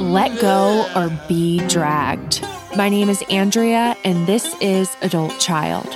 Let go or be dragged. My name is Andrea, and this is Adult Child.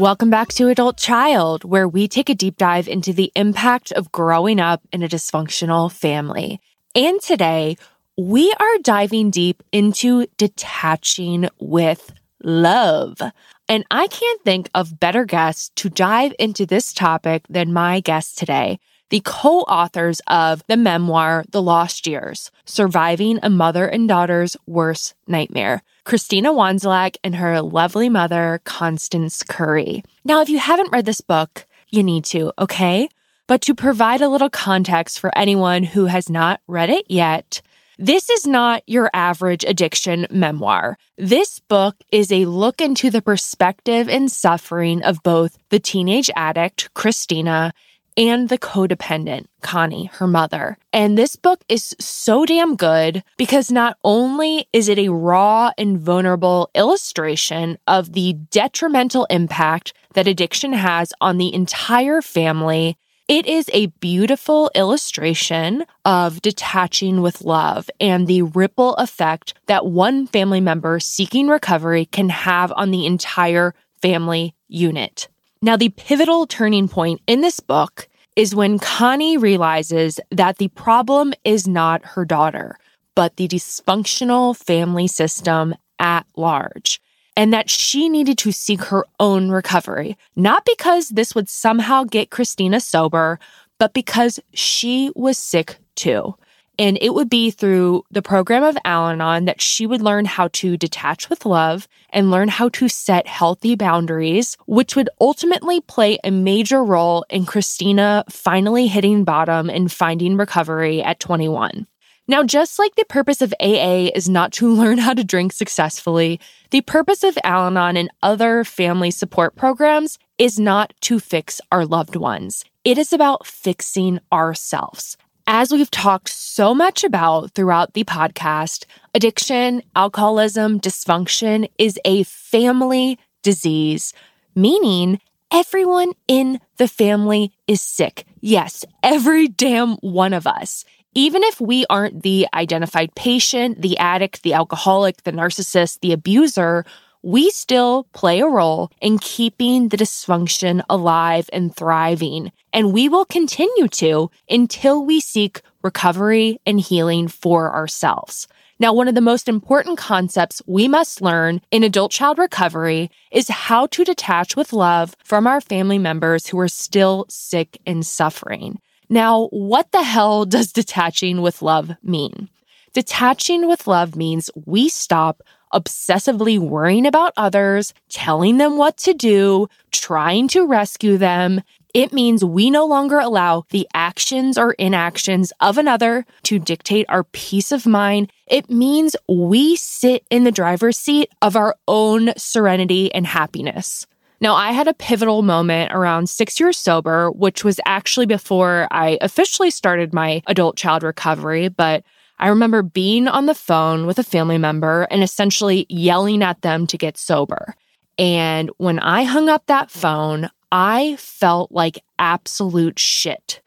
Welcome back to Adult Child, where we take a deep dive into the impact of growing up in a dysfunctional family. And today, we are diving deep into detaching with love. And I can't think of better guests to dive into this topic than my guest today, the co authors of the memoir, The Lost Years Surviving a Mother and Daughter's Worst Nightmare. Kristina Wandzilak and her lovely mother, Constance Curry. Now, if you haven't read this book, you need to, okay? But to provide a little context for anyone who has not read it yet, this is not your average addiction memoir. This book is a look into the perspective and suffering of both the teenage addict, Kristina, and the codependent, Connie, her mother. And this book is so damn good because not only is it a raw and vulnerable illustration of the detrimental impact that addiction has on the entire family, it is a beautiful illustration of detaching with love and the ripple effect that one family member seeking recovery can have on the entire family unit. Now, the pivotal turning point in this book is when Connie realizes that the problem is not her daughter, but the dysfunctional family system at large, and that she needed to seek her own recovery, not because this would somehow get Kristina sober, but because she was sick too. And it would be through the program of Al Anon that she would learn how to detach with love and learn how to set healthy boundaries, which would ultimately play a major role in Kristina finally hitting bottom and finding recovery at 21. Now, just like the purpose of AA is not to learn how to drink successfully, the purpose of Al Anon and other family support programs is not to fix our loved ones. It is about fixing ourselves. As we've talked so much about throughout the podcast, addiction, alcoholism, dysfunction is a family disease, meaning everyone in the family is sick. Yes, every damn one of us. Even if we aren't the identified patient, the addict, the alcoholic, the narcissist, the abuser, we still play a role in keeping the dysfunction alive and thriving. And we will continue to until we seek recovery and healing for ourselves. Now, one of the most important concepts we must learn in adult child recovery is how to detach with love from our family members who are still sick and suffering. Now, what the hell does detaching with love mean? Detaching with love means we stop obsessively worrying about others, telling them what to do, trying to rescue them. It means we no longer allow the actions or inactions of another to dictate our peace of mind. It means we sit in the driver's seat of our own serenity and happiness. Now, I had a pivotal moment around six years sober, which was actually before I officially started my adult child recovery, but I remember being on the phone with a family member and essentially yelling at them to get sober. And when I hung up that phone, I felt like absolute shit.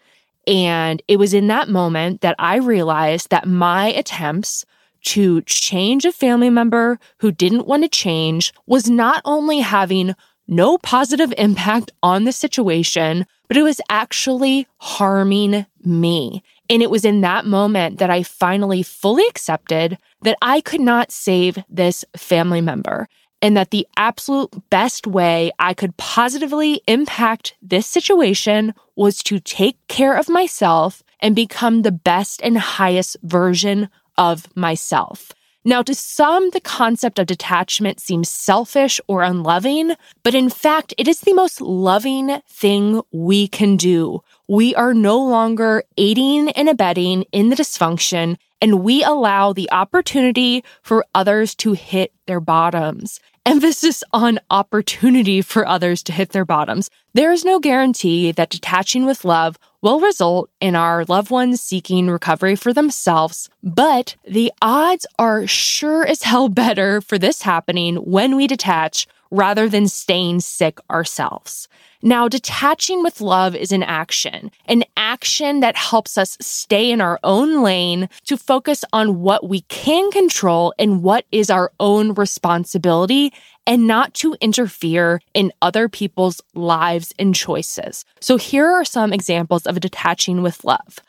And it was in that moment that I realized that my attempts to change a family member who didn't want to change was not only having no positive impact on the situation, but it was actually harming me. And it was in that moment that I finally fully accepted that I could not save this family member and that the absolute best way I could positively impact this situation was to take care of myself and become the best and highest version of myself. Now, to some, the concept of detachment seems selfish or unloving, but in fact, it is the most loving thing we can do. We are no longer aiding and abetting in the dysfunction, and we allow the opportunity for others to hit their bottoms. emphasis on opportunity for others to hit their bottoms. There is no guarantee that detaching with love will result in our loved ones seeking recovery for themselves, but the odds are sure as hell better for this happening when we detach rather than staying sick ourselves. Now, detaching with love is an action, an action that helps us stay in our own lane to focus on what we can control and what is our own responsibility and not to interfere in other people's lives and choices. So here are some examples of detaching with love.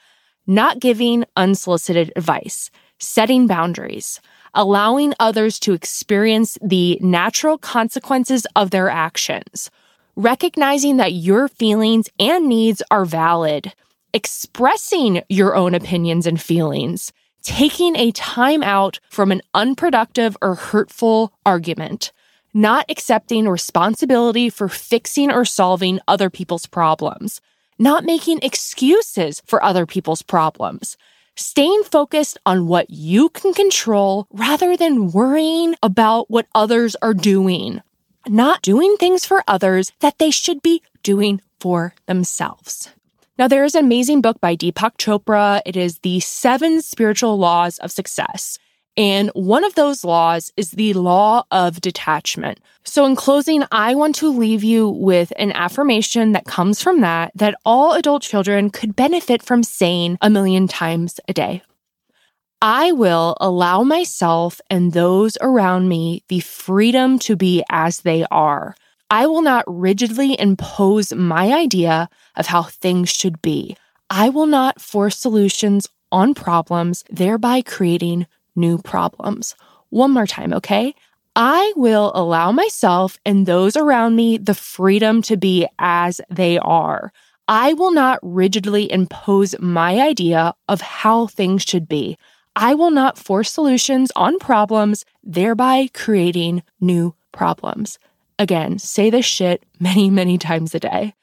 Not giving unsolicited advice, setting boundaries, allowing others to experience the natural consequences of their actions, recognizing that your feelings and needs are valid, expressing your own opinions and feelings, taking a time out from an unproductive or hurtful argument, not accepting responsibility for fixing or solving other people's problems, not making excuses for other people's problems, staying focused on what you can control rather than worrying about what others are doing, not doing things for others that they should be doing for themselves. Now, there is an amazing book by Deepak Chopra. It is The Seven Spiritual Laws of Success. And one of those laws is the law of detachment. So in closing, I want to leave you with an affirmation that comes from that, that all adult children could benefit from saying a million times a day. I will allow myself and those around me the freedom to be as they are. I will not rigidly impose my idea of how things should be. I will not force solutions on problems, thereby creating new problems. One more time, okay? I will allow myself and those around me the freedom to be as they are. I will not rigidly impose my idea of how things should be. I will not force solutions on problems, thereby creating new problems. Again, say this shit many, many times a day.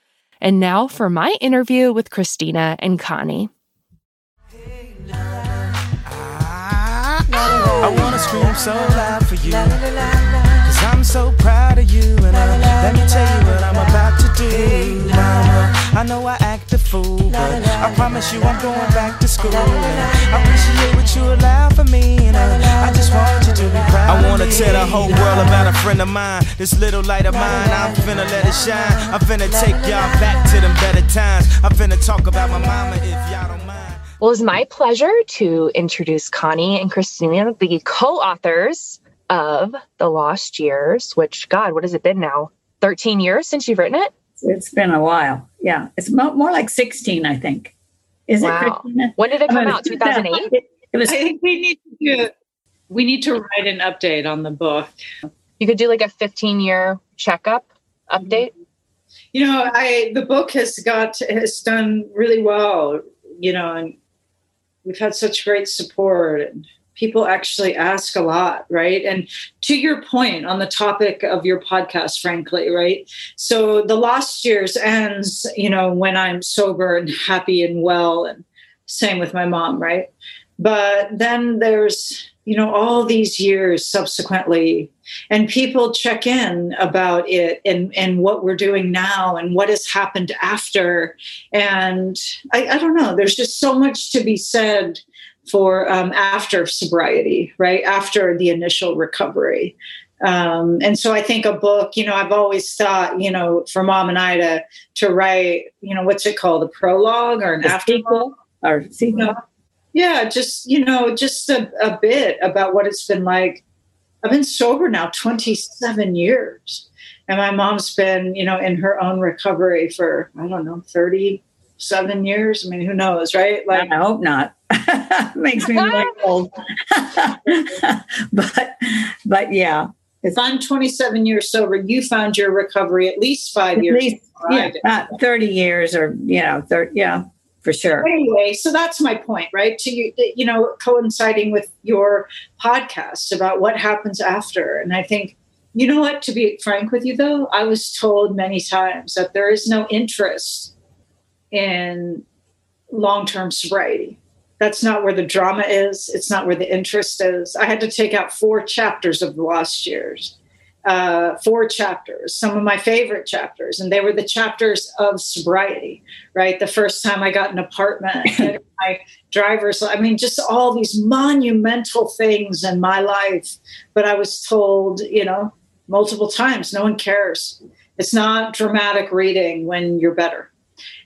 And now for my interview with Kristina and Connie. I wanna scream so loud for you. Cause I'm so proud of you. And uh, let me tell you what I'm about to do. Mama, I know I act a fool, but I promise you I'm going back to school. I appreciate what you allow for me. And I just want you to be proud. I wanna tell the whole world about a friend of mine. This little light of mine, I'm finna let it shine. I'm finna take y'all back to them better times. I'm finna talk about my mama if y'all don't mind. Well, it's my pleasure to introduce Connie and Kristina, the co authors of The Lost Years, which, God, what has it been now? 13 years since you've written it? It's been a while. Yeah. It's mo- more like 16, I think. Is wow. it? Kristina? When did it come I mean, out? 2008? It, it was I think we need to do, we need to write an update on the book. You could do like a 15 year checkup mm-hmm. update. You know, I the book has got has done really well. You know, and we've had such great support and people actually ask a lot right? And to your point on the topic of your podcast frankly right? So the lost years ends you know when i'm sober and happy and well and same with my mom right? But then there's you know all these years subsequently and people check in about it and and what we're doing now and what has happened after. And i, I don't know there's just so much to be said for um, after sobriety right? After the initial recovery. Um, and so i think a book you know i've always thought you know for mom and i to to write you know what's it called a prologue or an afterthought or sequel. yeah. Just you know just a, a bit about what it's been like. I've been sober now 27 years and my mom's been you know in her own recovery for i don't know 37 years i mean who knows right Like, I hope not. Makes me really old. but but yeah, if i'm 27 years sober you found your recovery at least five at years least yeah, not 30 years or you know, 30, yeah, for sure. anyway so that's my point right to you you know coinciding with your podcast about what happens after and i think you know what to be frank with you though i was told many times that there is no interest in long-term sobriety that's not where the drama is it's not where the interest is i had to take out four chapters of the lost years uh, four chapters, some of my favorite chapters, and they were the chapters of sobriety. Right, the first time I got an apartment, my driver's. I mean, just all these monumental things in my life. But I was told, you know, multiple times, no one cares. It's not dramatic reading when you're better.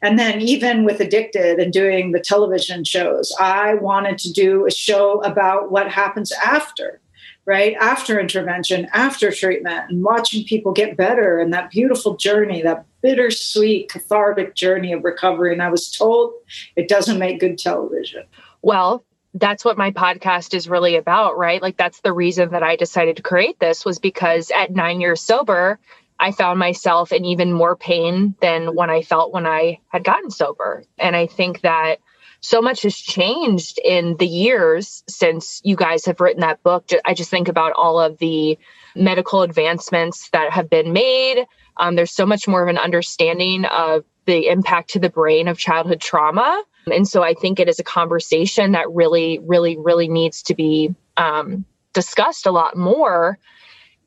And then, even with Addicted and doing the television shows, I wanted to do a show about what happens after right? After intervention after treatment and watching people get better and that beautiful journey that bittersweet cathartic journey of recovery. And i was told it doesn't make good television. Well that's what my podcast is really about right? Like that's the reason that i decided to create this was because at 9 years sober I found myself in even more pain than when I felt when I had gotten sober. And I think that so much has changed in the years since you guys have written that book. I just think about all of the medical advancements that have been made. Um, there's so much more of an understanding of the impact to the brain of childhood trauma. And so I think it is a conversation that really, really, really needs to be um, discussed a lot more.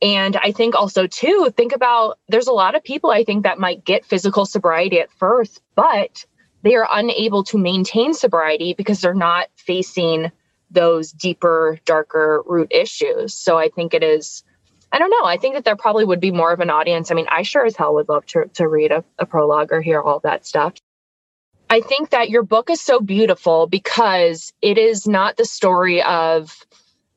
And I think also, too, think about there's a lot of people I think that might get physical sobriety at first, but they are unable to maintain sobriety because they're not facing those deeper, darker root issues. So I think it is, I don't know, I think that there probably would be more of an audience. I mean, I sure as hell would love to, to read a, a prologue or hear all that stuff. I think that your book is so beautiful because it is not the story of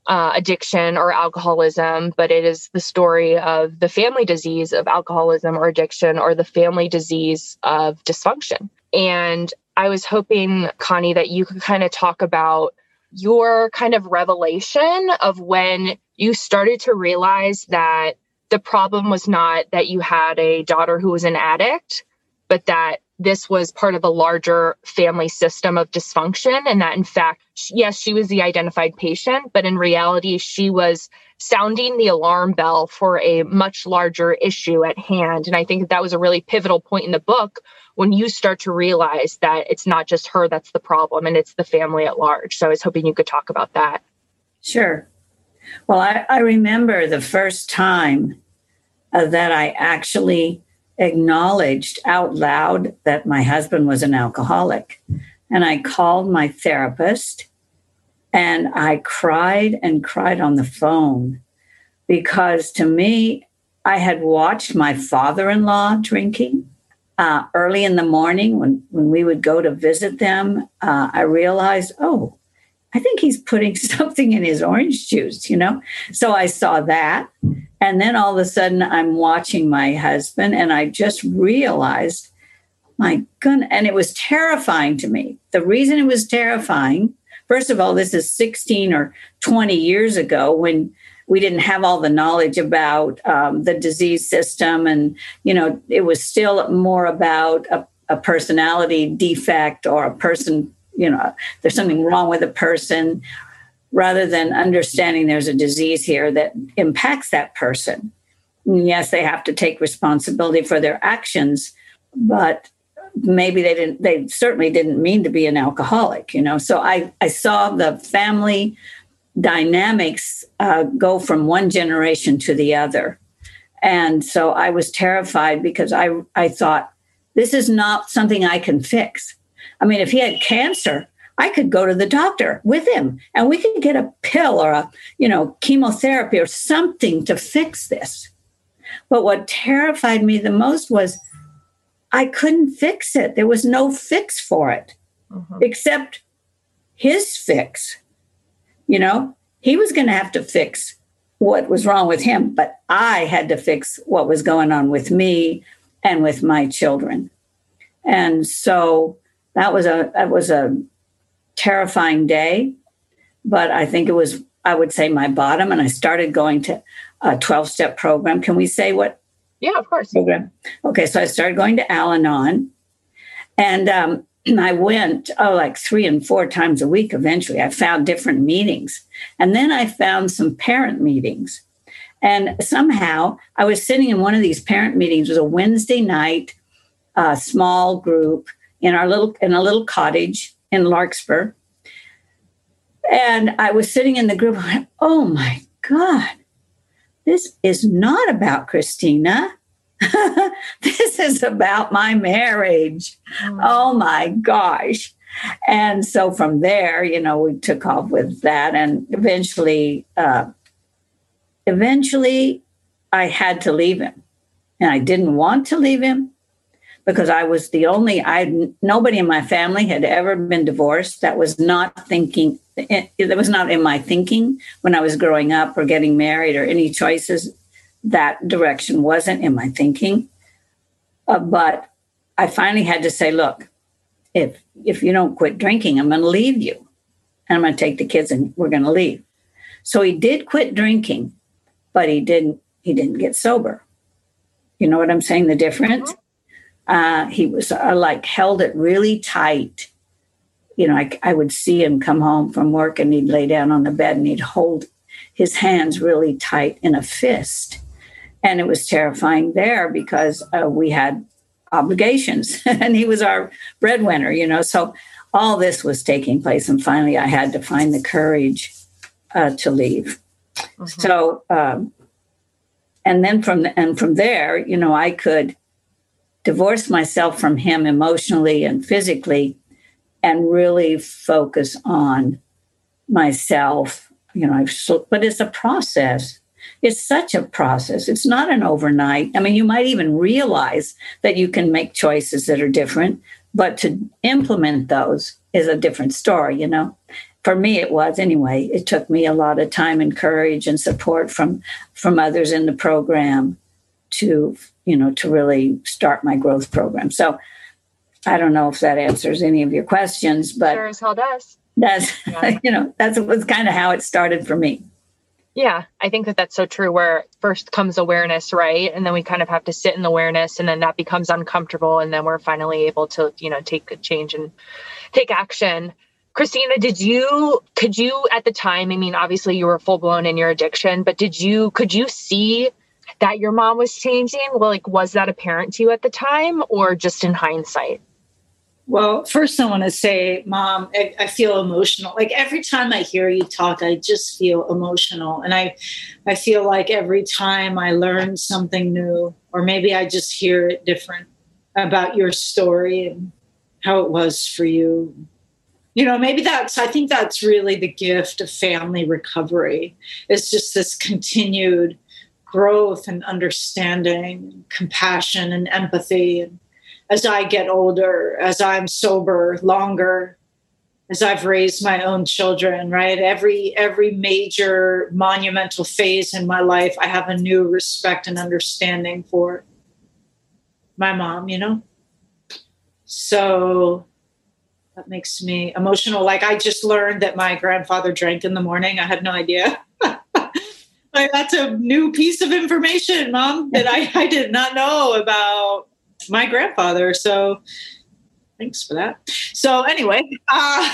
uh, addiction or alcoholism, but it is the story of the family disease of alcoholism or addiction or the family disease of dysfunction. And I was hoping, Connie, that you could kind of talk about your kind of revelation of when you started to realize that the problem was not that you had a daughter who was an addict, but that this was part of a larger family system of dysfunction. And that, in fact, yes, she was the identified patient, but in reality, she was sounding the alarm bell for a much larger issue at hand. And I think that, that was a really pivotal point in the book when you start to realize that it's not just her that's the problem and it's the family at large. So I was hoping you could talk about that. Sure. Well, I, I remember the first time uh, that I actually acknowledged out loud that my husband was an alcoholic. And I called my therapist and I cried and cried on the phone because to me, I had watched my father in law drinking. Uh, early in the morning, when, when we would go to visit them, uh, I realized, oh, I think he's putting something in his orange juice, you know? So I saw that. And then all of a sudden, I'm watching my husband, and I just realized, my goodness, and it was terrifying to me. The reason it was terrifying, first of all, this is 16 or 20 years ago when we didn't have all the knowledge about um, the disease system. And, you know, it was still more about a, a personality defect or a person, you know, there's something wrong with a person rather than understanding there's a disease here that impacts that person. And yes, they have to take responsibility for their actions, but maybe they didn't they certainly didn't mean to be an alcoholic you know? So i i saw the family dynamics uh, go from one generation to the other. And so i was terrified because i i thought this is not something i can fix i mean if he had cancer I could go to the doctor with him and we could get a pill or a, you know, chemotherapy or something to fix this. But what terrified me the most was I couldn't fix it. There was no fix for it mm-hmm. except his fix. You know, he was going to have to fix what was wrong with him, but I had to fix what was going on with me and with my children. And so that was a that was a terrifying day, but I think it was, I would say, my bottom. And I started going to a 12 step program. Can we say what? Yeah, of course. Program. Okay, so I started going to Al Anon. And um, I went, oh, like three and four times a week eventually. I found different meetings. And then I found some parent meetings. And somehow I was sitting in one of these parent meetings. It was a Wednesday night, uh, small group in our little in a little cottage in Larkspur. And I was sitting in the group, I went, oh my God, this is not about Kristina. this is about my marriage. Oh my gosh. And so from there, you know, we took off with that. And eventually, uh, eventually, I had to leave him. And I didn't want to leave him because I was the only I nobody in my family had ever been divorced. That was not thinking that was not in my thinking when I was growing up or getting married or any choices. That direction wasn't in my thinking. Uh, but I finally had to say look if if you don't quit drinking I'm going to leave you. And I'm going to take the kids and we're going to leave. So he did quit drinking but he didn't he didn't get sober. You know what I'm saying? The difference uh, he was uh, like held it really tight. You know, I, I would see him come home from work and he'd lay down on the bed and he'd hold his hands really tight in a fist. And it was terrifying there because uh, we had obligations and he was our breadwinner, you know. So all this was taking place. And finally, I had to find the courage uh, to leave. Mm-hmm. So, um, and then from the, and from there, you know, I could divorce myself from him emotionally and physically and really focus on myself you know I've but it's a process. It's such a process. It's not an overnight. I mean you might even realize that you can make choices that are different but to implement those is a different story you know? For me it was anyway. It took me a lot of time and courage and support from from others in the program to you know to really start my growth program. So i don't know if that answers any of your questions but sure as hell does. that's yeah. you know that's was kind of how it started for me. Yeah i think that that's so true where first comes awareness right? And then we kind of have to sit in awareness and then that becomes uncomfortable and then we're finally able to you know take a change and take action. Kristina, did you could you at the time, I mean, obviously you were full blown in your addiction, but did you could you see that your mom was changing? Like, was that apparent to you at the time or just in hindsight? Well, first, I want to say, Mom, I, I, feel emotional. Like every time I hear you talk, I just feel emotional, and I, I feel like every time I learn something new, or maybe I just hear it different about your story and how it was for you. You know, maybe that's. I think that's really the gift of family recovery. It's just this continued growth and understanding, compassion and empathy. And as I get older, as I'm sober longer, as I've raised my own children, right? Every every major monumental phase in my life, I have a new respect and understanding for my mom, you know? So that makes me emotional. Like I just learned that my grandfather drank in the morning. I had no idea. that's a new piece of information, Mom, that I, I did not know about my grandfather. So thanks for that. So anyway, uh,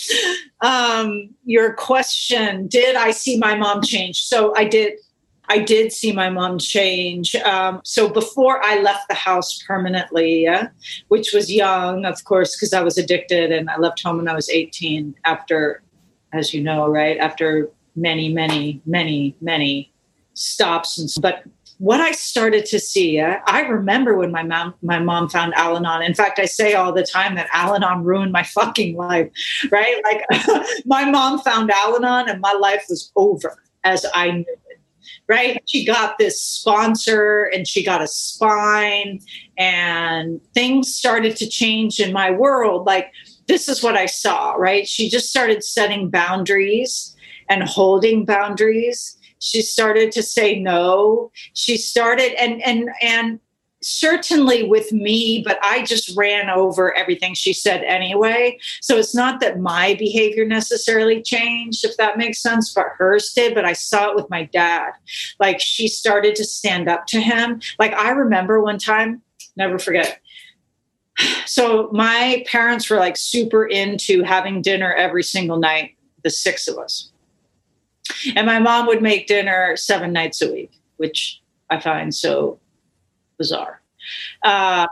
um, your question: Did I see my mom change? So I did. I did see my mom change. Um, so before I left the house permanently, yeah, which was young, of course, because I was addicted, and I left home when I was 18. After, as you know, right after many, many, many, many stops. And but what I started to see, I, I remember when my mom my mom found Al-Anon. In fact, I say all the time that Al-Anon ruined my fucking life, right? Like my mom found Al-Anon and my life was over as I knew it. Right. She got this sponsor and she got a spine, and things started to change in my world. Like, this is what I saw, right? She just started setting boundaries and holding boundaries. She started to say no. She started and and and certainly with me but i just ran over everything she said anyway. So it's not that my behavior necessarily changed if that makes sense but hers did but i saw it with my dad. Like she started to stand up to him. Like i remember one time never forget. So my parents were like super into having dinner every single night the six of us and my mom would make dinner seven nights a week, which I find so bizarre. Uh,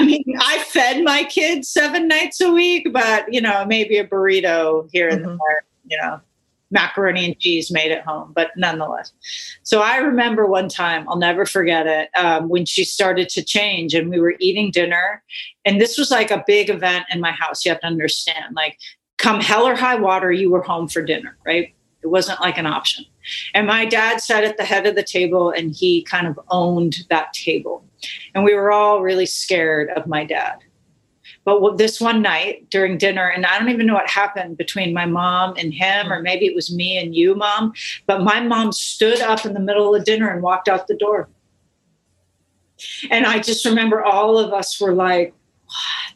I mean, I fed my kids seven nights a week, but you know, maybe a burrito here and mm-hmm. there, you know, macaroni and cheese made at home, but nonetheless. So I remember one time, I'll never forget it, um, when she started to change and we were eating dinner. And this was like a big event in my house. You have to understand, like, come hell or high water, you were home for dinner, right? It wasn't like an option. And my dad sat at the head of the table and he kind of owned that table. And we were all really scared of my dad. But this one night during dinner, and I don't even know what happened between my mom and him, or maybe it was me and you, mom, but my mom stood up in the middle of dinner and walked out the door. And I just remember all of us were like, what?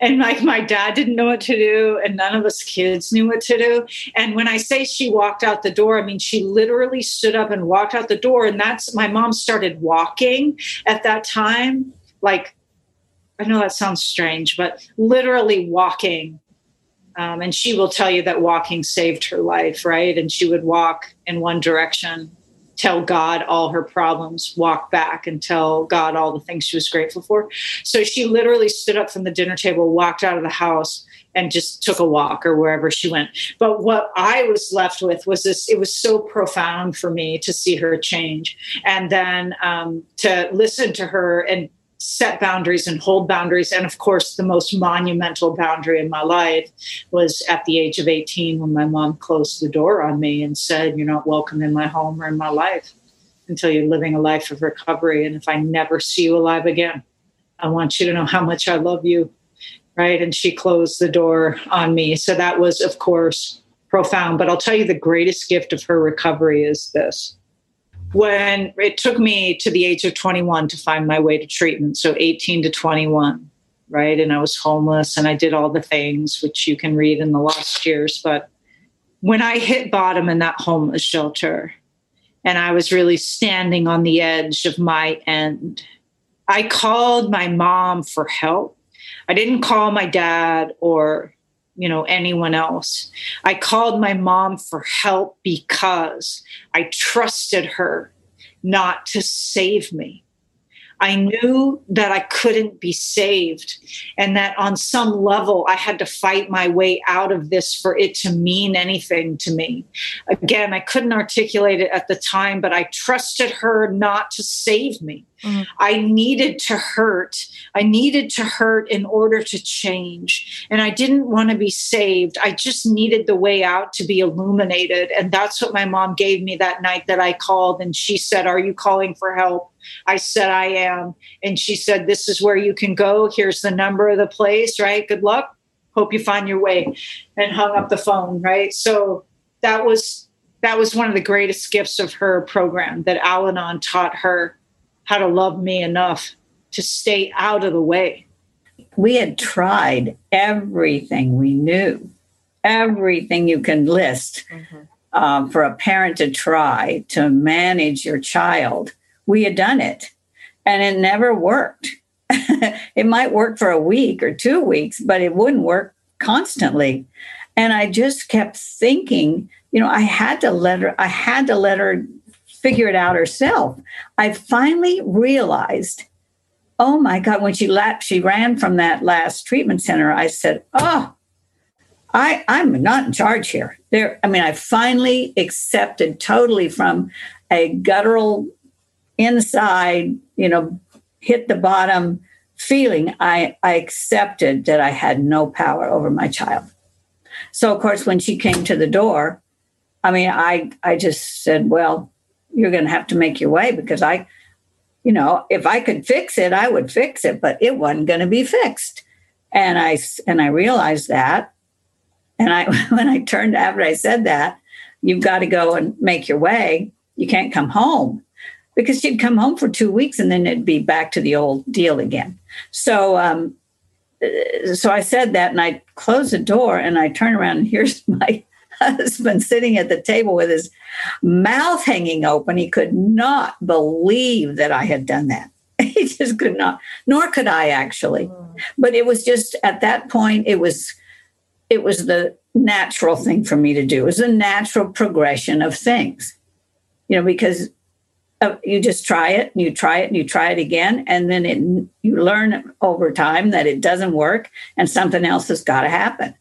And like my dad didn't know what to do and none of us kids knew what to do and when i say she walked out the door i mean she literally stood up and walked out the door and that's my mom started walking at that time like I know that sounds strange, but literally walking. Um, and she will tell you that walking saved her life, right? And she would walk in one direction, tell God all her problems, walk back and tell God all the things she was grateful for. So she literally stood up from the dinner table, walked out of the house, and just took a walk or wherever she went. But what I was left with was this it was so profound for me to see her change. And then um, to listen to her and set boundaries and hold boundaries. And of course, the most monumental boundary in my life was at the age of 18 when my mom closed the door on me and said, You're not welcome in my home or in my life until you're living a life of recovery. And if I never see you alive again, I want you to know how much I love you. Right. And she closed the door on me. So that was, of course, profound. But I'll tell you the greatest gift of her recovery is this when it took me to the age of 21 to find my way to treatment. So 18 to 21, right? And I was homeless and I did all the things which you can read in the lost years. But when I hit bottom in that homeless shelter and I was really standing on the edge of my end, I called my mom for help. I didn't call my dad or you know anyone else. I called my mom for help because i trusted her not to save me I knew that I couldn't be saved and that on some level I had to fight my way out of this for it to mean anything to me. Again, I couldn't articulate it at the time, but I trusted her not to save me. Mm-hmm. I needed to hurt. I needed to hurt in order to change. And I didn't want to be saved. I just needed the way out to be illuminated. And that's what my mom gave me that night that I called. And she said, Are you calling for help? I said, I am. And she said, This is where you can go. Here's the number of the place, right? Good luck. Hope you find your way. And hung up the phone, right? So that was that was one of the greatest gifts of her program that Al Anon taught her how to love me enough to stay out of the way. We had tried everything we knew, everything you can list mm-hmm. um, for a parent to try to manage your child we had done it and it never worked. it might work for a week or two weeks, but it wouldn't work constantly. And I just kept thinking, you know, I had to let her, I had to let her figure it out herself. I finally realized, oh my God, when she left, she ran from that last treatment center, I said, oh, I, I'm not in charge here. There, I mean, I finally accepted totally from a guttural inside, you know, hit the bottom feeling, I, I accepted that I had no power over my child. So, of course, when she came to the door, I mean, I, I just said, well, you're going to have to make your way because I, you know, if I could fix it, I would fix it, but it wasn't going to be fixed. And I, and I realized that. And I, when I turned after I said that, you've got to go and make your way. You can't come home because she'd come home for two weeks and then it'd be back to the old deal again. So, um, so I said that and I closed the door and I turn around and here's my husband sitting at the table with his mouth hanging open. He could not believe that I had done that. He just could not, nor could I actually. But it was just at that point, it was it was the natural thing for me to do. It was a natural progression of things. You know, because uh, you just try it and you try it and you try it again and then it you learn over time that it doesn't work and something else has got to happen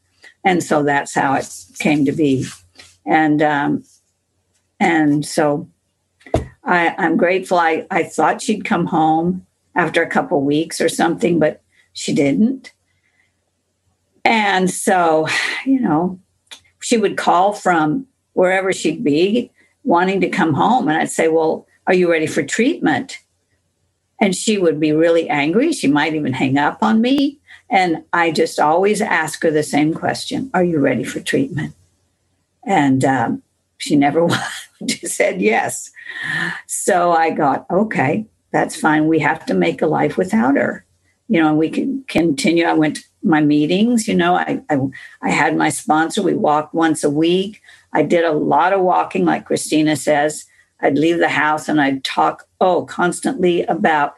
and so that's how it came to be and um, and so I, I'm grateful. I, I thought she'd come home after a couple weeks or something, but she didn't. And so, you know, she would call from wherever she'd be wanting to come home. And I'd say, Well, are you ready for treatment? And she would be really angry. She might even hang up on me. And I just always ask her the same question Are you ready for treatment? And um, she never said yes. So I got, okay, that's fine. We have to make a life without her. You know, and we can continue. I went to my meetings, you know, I, I, I had my sponsor. We walked once a week. I did a lot of walking, like Kristina says. I'd leave the house and I'd talk, oh, constantly about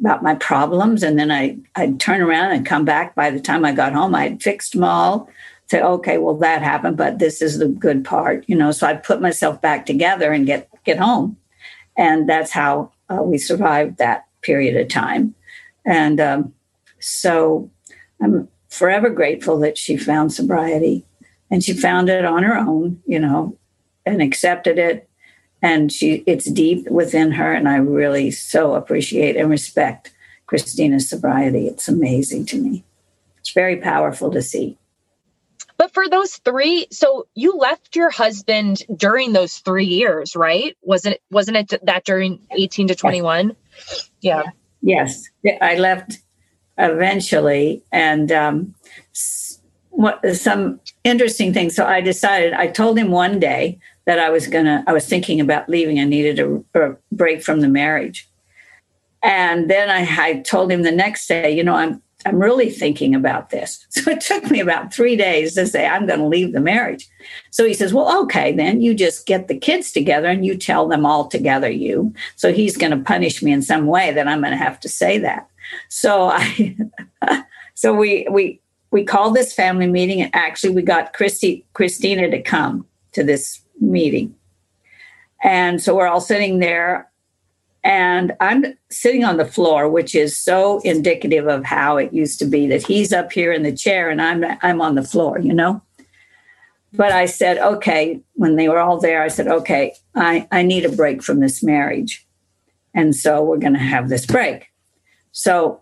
about my problems. And then I, I'd turn around and come back. By the time I got home, I'd fixed them all say, okay, well, that happened, but this is the good part, you know. So I'd put myself back together and get get home, and that's how uh, we survived that period of time. And um, so I'm forever grateful that she found sobriety, and she found it on her own, you know, and accepted it. And she, it's deep within her, and I really so appreciate and respect Kristina's sobriety. It's amazing to me. It's very powerful to see. But for those three, so you left your husband during those three years, right? Wasn't it, wasn't it that during 18 to 21? Yeah. Yes. I left eventually. And um, what, some interesting things. So I decided, I told him one day that I was going to, I was thinking about leaving. I needed a, a break from the marriage. And then I, I told him the next day, you know, I'm I'm really thinking about this. So it took me about three days to say, I'm going to leave the marriage. So he says, Well, okay, then you just get the kids together and you tell them all together, you. So he's going to punish me in some way that I'm going to have to say that. So I, so we, we, we called this family meeting and actually we got Christy, Kristina to come to this meeting. And so we're all sitting there and I'm sitting on the floor, which is so indicative of how it used to be that he's up here in the chair and I'm I'm on the floor, you know. But I said, okay, when they were all there, I said, okay, I, I need a break from this marriage. And so we're going to have this break. So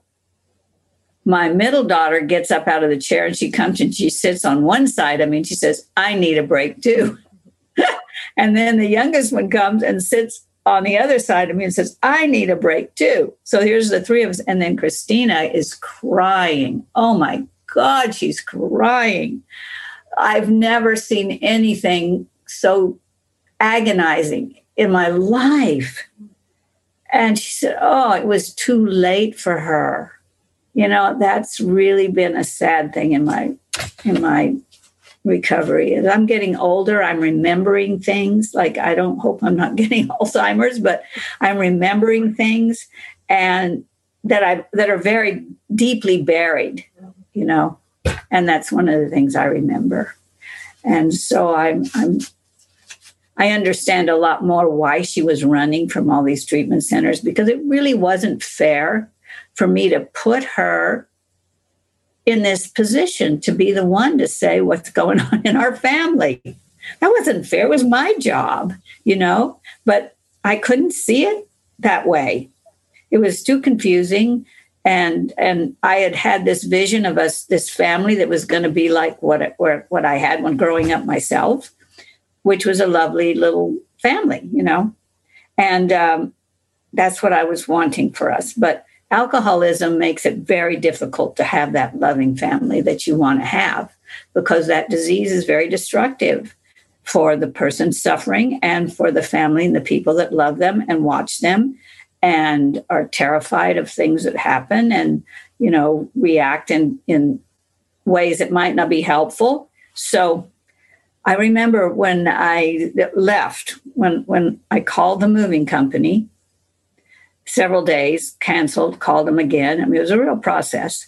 my middle daughter gets up out of the chair and she comes and she sits on one side I mean, she says, I need a break too. and then the youngest one comes and sits on the other side of me and says, I need a break too. So here's the three of us. And then Kristina is crying. Oh my God, she's crying. I've never seen anything so agonizing in my life. And she said, Oh, it was too late for her. You know, that's really been a sad thing in my in my recovery. As I'm getting older, I'm remembering things. Like I don't hope I'm not getting Alzheimer's, but I'm remembering things and that I that are very deeply buried, you know. And that's one of the things I remember. And so I'm I'm I understand a lot more why she was running from all these treatment centers because it really wasn't fair for me to put her in this position to be the one to say what's going on in our family. That wasn't fair. It was my job, you know, but I couldn't see it that way. It was too confusing. And and I had had this vision of us, this family that was going to be like what what I had when growing up myself, which was a lovely little family, you know, and um, that's what I was wanting for us. But alcoholism makes it very difficult to have that loving family that you want to have because that disease is very destructive for the person suffering and for the family and the people that love them and watch them and are terrified of things that happen and you know react in in ways that might not be helpful. So i remember when i left when when i called the moving company several days, canceled, called them again. I mean, it was a real process.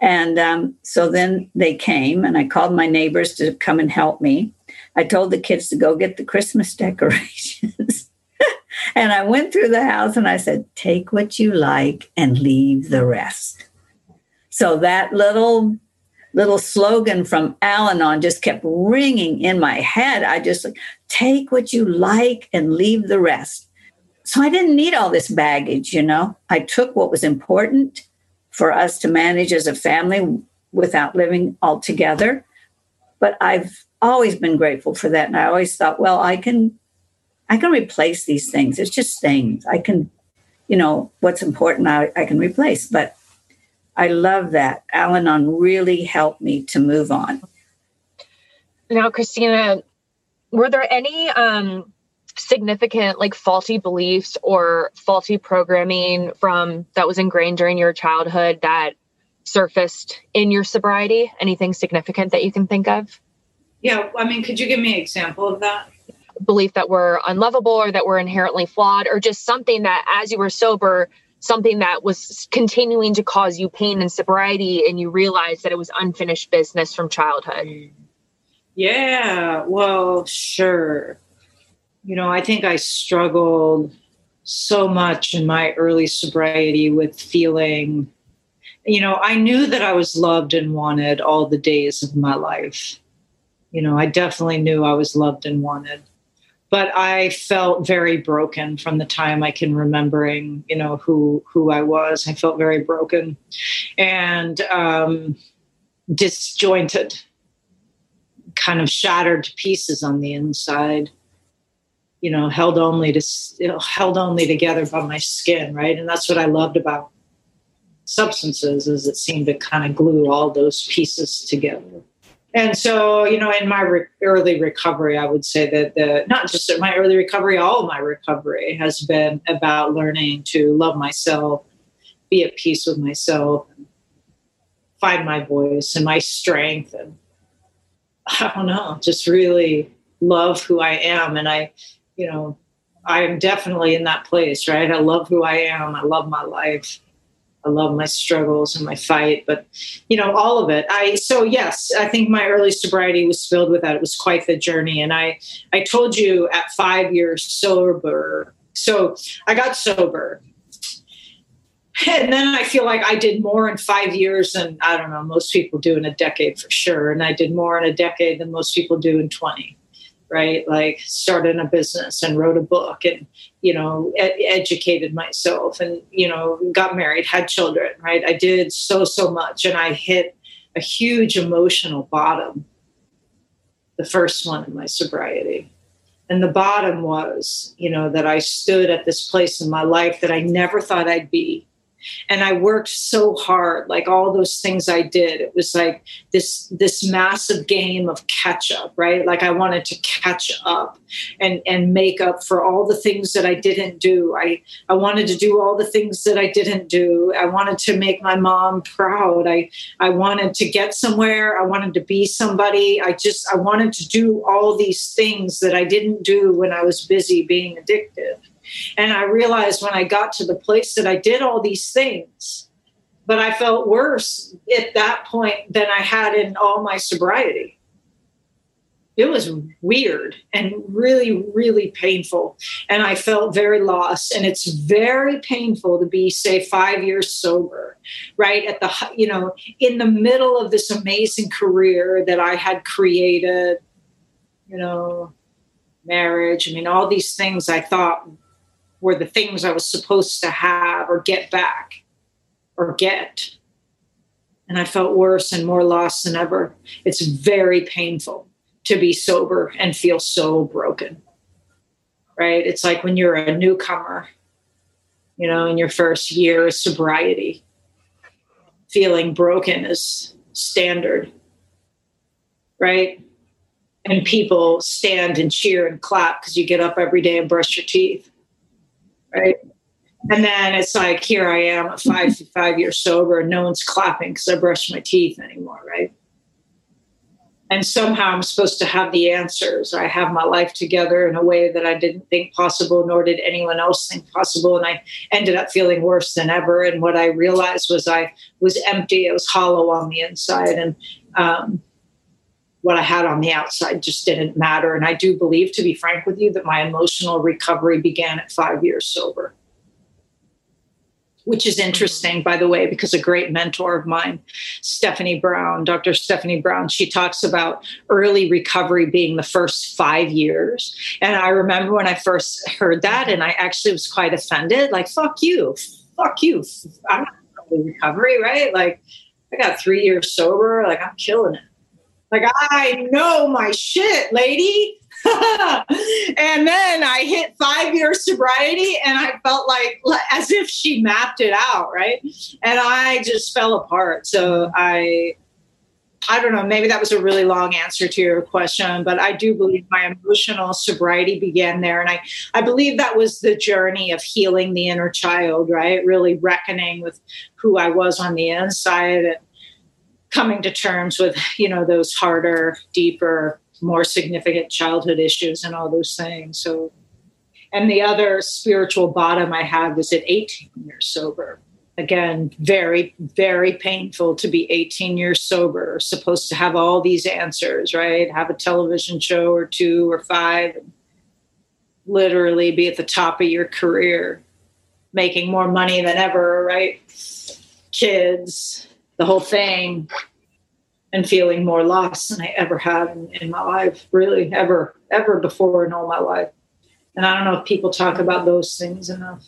And um, so then they came, and I called my neighbors to come and help me. I told the kids to go get the Christmas decorations. and I went through the house and I said, Take what you like and leave the rest. So that little little slogan from Al Anon just kept ringing in my head. I just like, take what you like and leave the rest. So I didn't need all this baggage, you know. I took what was important for us to manage as a family without living all together. But I've always been grateful for that. And I always thought, well, I can I can replace these things. It's just things. I can, you know, what's important I, I can replace. But I love that. Al Anon really helped me to move on. Now, Kristina, were there any um, significant like faulty beliefs or faulty programming from that was ingrained during your childhood that surfaced in your sobriety? Anything significant that you can think of? Yeah, I mean, could you give me an example of that? Belief that we're unlovable or that we're inherently flawed, or just something that as you were sober, something that was continuing to cause you pain in sobriety and you realized that it was unfinished business from childhood? Yeah, well, sure. You know, I think I struggled so much in my early sobriety with feeling, you know, I knew that I was loved and wanted all the days of my life. You know, I definitely knew I was loved and wanted but I felt very broken from the time I can remembering, you know, who who I was. I felt very broken and um, disjointed, kind of shattered to pieces on the inside. You know, held only to you know, held only together by my skin, right? And that's what I loved about substances is it seemed to kind of glue all those pieces together and so you know in my re- early recovery i would say that the not just my early recovery all my recovery has been about learning to love myself be at peace with myself find my voice and my strength and i don't know just really love who i am and i you know i am definitely in that place right i love who i am i love my life I love my struggles and my fight, but you know, all of it. I so yes, I think my early sobriety was filled with that. It was quite the journey. And I I told you at five years sober. So I got sober. And then I feel like I did more in five years than I don't know, most people do in a decade for sure. And I did more in a decade than most people do in 20 right? Like started a business and wrote a book and, you know, ed- educated myself and, you know, got married, had children, right? I did so, so much. And I hit a huge emotional bottom, the first one in my sobriety. And the bottom was, you know, that I stood at this place in my life that I never thought I'd be and i worked so hard like all those things i did it was like this this massive game of catch up right? Like i wanted to catch up and and make up for all the things that i didn't do. I i wanted to do all the things that i didn't do. I wanted to make my mom proud. I i wanted to get somewhere. I wanted to be somebody. I just i wanted to do all these things that i didn't do when i was busy being addicted and I realized when I got to the place that I did all these things, but I felt worse at that point than I had in all my sobriety. It was weird and really, really painful. And I felt very lost. And it's very painful to be, say, five years sober, right? At the, you know, in the middle of this amazing career that I had created, you know, marriage. I mean, all these things I thought were the things I was supposed to have or get back or get. And I felt worse and more lost than ever. It's very painful to be sober and feel so broken. Right? It's like when you're a newcomer, you know, in your first year of sobriety, feeling broken is standard. Right? And people stand and cheer and clap because you get up every day and brush your teeth right? And then it's like, here I am five five years sober, and no one's clapping because I brush my teeth anymore, right? And somehow I'm supposed to have the answers. I have my life together in a way that I didn't think possible, nor did anyone else think possible. And I ended up feeling worse than ever. And what I realized was I was empty. I was hollow on the inside. And um, what I had on the outside just didn't matter. And I do believe, to be frank with you, that my emotional recovery began at five years sober. which is interesting, by the way, because a great mentor of mine, Stephanie Brown, Dr. Stephanie Brown, she talks about early recovery being the first five years. And I remember when I first heard that, and I actually was quite offended like, fuck you, fuck you. I'm not recovery, right? Like, I got three years sober, like, I'm killing it. Like, I know my shit, lady. and then I hit five years sobriety and I felt like as if she mapped it out, right? And I just fell apart. So I I don't know, maybe that was a really long answer to your question, but I do believe my emotional sobriety began there. And I, I believe that was the journey of healing the inner child, right? Really reckoning with who I was on the inside and coming to terms with, you know, those harder, deeper more significant childhood issues and all those things. So, and the other spiritual bottom I had was at 18 years sober. Again, very, very painful to be 18 years sober, supposed to have all these answers, right? Have a television show or two or five, literally be at the top of your career, making more money than ever, right? Kids, the whole thing and feeling more lost than I ever have in, in, my life, really ever, ever before in all my life. And I don't know if people talk about those things enough.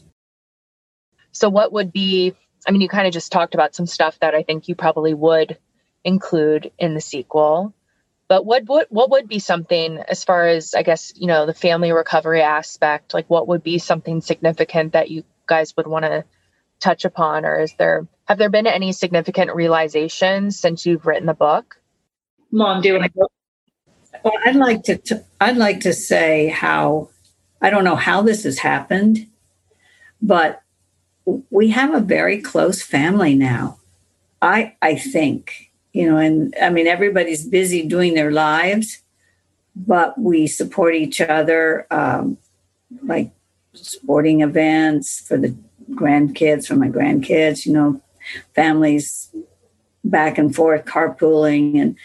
So, what would be, I mean, you kind of just talked about some stuff that I think you probably would include in the sequel. But what what what would be something as far as I guess you know the family recovery aspect? Like, what would be something significant that you guys would want to touch upon, or is there have there been any significant realizations since you've written the book? Mom, do you want to go? Well, I'd like to. T- I'd like to say how I don't know how this has happened, but we have a very close family now. I I think you know, and I mean everybody's busy doing their lives, but we support each other, um, like sporting events for the grandkids, for my grandkids. You know, families back and forth carpooling and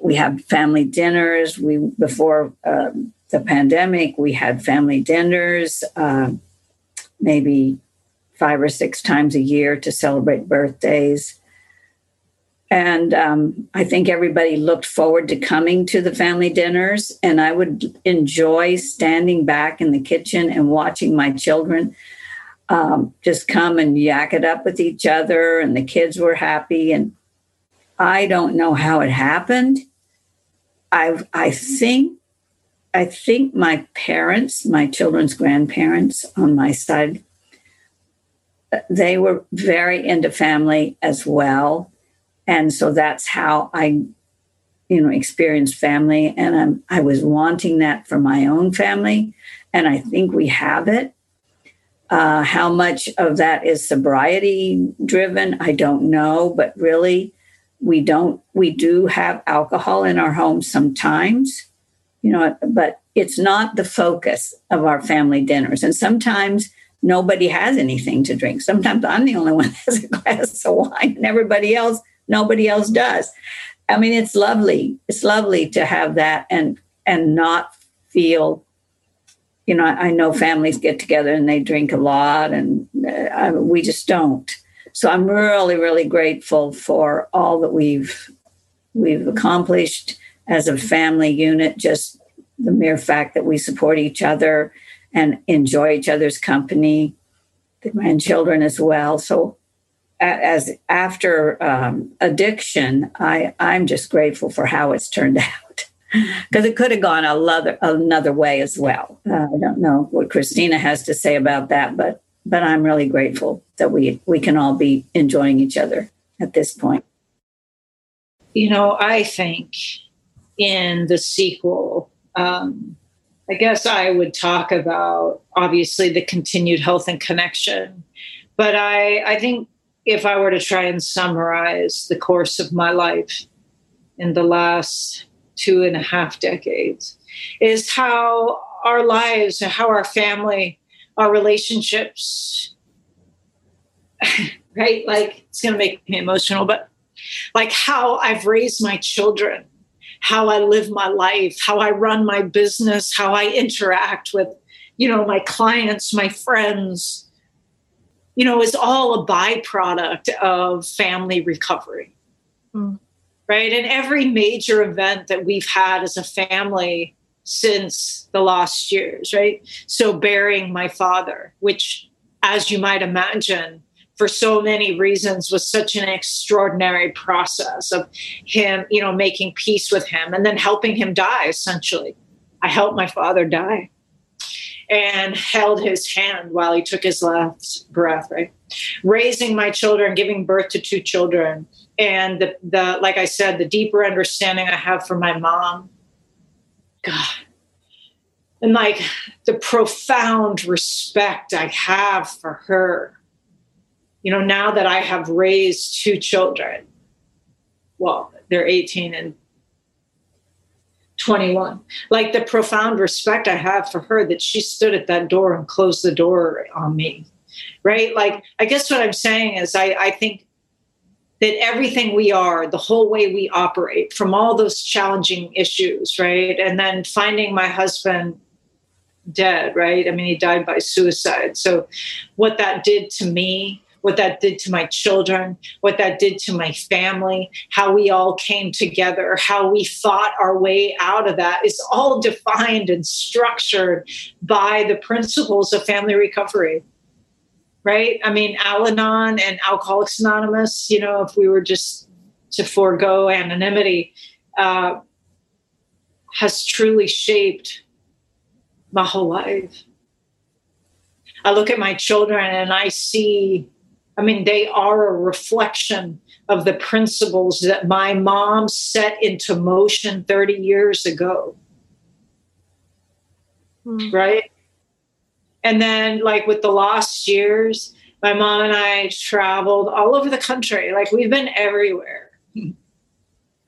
we have family dinners. We before uh, the pandemic we had family dinners uh, maybe five or six times a year to celebrate birthdays. And um, i think everybody looked forward to coming to the family dinners and i would enjoy standing back in the kitchen and watching my children um, just come and yak it up with each other, and the kids were happy. And I don't know how it happened. I I think I think my parents, my children's grandparents on my side, they were very into family as well, and so that's how I, you know, experienced family. And I'm I was wanting that for my own family, and I think we have it uh, how much of that is sobriety driven, I don't know, but really, we don't. We do have alcohol in our home sometimes, you know, but it's not the focus of our family dinners. And sometimes nobody has anything to drink. Sometimes I'm the only one that has a glass of wine, and everybody else, nobody else does. I mean, it's lovely. It's lovely to have that and and not feel you know, I know families get together and they drink a lot, and uh, we just don't. So I'm really, really grateful for all that we've we've accomplished as a family unit. Just the mere fact that we support each other and enjoy each other's company, the grandchildren as well. So as after um, addiction, I I'm just grateful for how it's turned out because it could have gone another another way as well. Uh, I don't know what Kristina has to say about that, but but I'm really grateful that we we can all be enjoying each other at this point. You know, I think in the sequel, um, I guess I would talk about obviously the continued health and connection, but I I think if I were to try and summarize the course of my life in the last two and a half decades is how our lives, how our family, our relationships, right? Like it's going to make me emotional, but like how I've raised my children, how I live my life, how I run my business, how I interact with, you know, my clients, my friends, you know, is all a byproduct of family recovery. Mm. Right. And every major event that we've had as a family since the last years, right? So, burying my father, which, as you might imagine, for so many reasons was such an extraordinary process of him, you know, making peace with him and then helping him die, essentially. I helped my father die and held his hand while he took his last breath, right? Raising my children, giving birth to two children. And the, the like I said, the deeper understanding I have for my mom, God, and like the profound respect I have for her. You know, now that I have raised two children, well, they're 18 and 21 like the profound respect i have for her that she stood at that door and closed the door on me right like i guess what i'm saying is i i think that everything we are the whole way we operate from all those challenging issues right? And then finding my husband dead right? I mean he died by suicide. So what that did to me what that did to my children, what that did to my family, how we all came together, how we fought our way out of that is all defined and structured by the principles of family recovery. Right? I mean, Al Anon and Alcoholics Anonymous, you know, if we were just to forego anonymity, uh, has truly shaped my whole life. I look at my children and I see I mean, they are a reflection of the principles that my mom set into motion 30 years ago. Mm. Right? And then, like with the lost years, my mom and I traveled all over the country. Like, we've been everywhere. Hmm.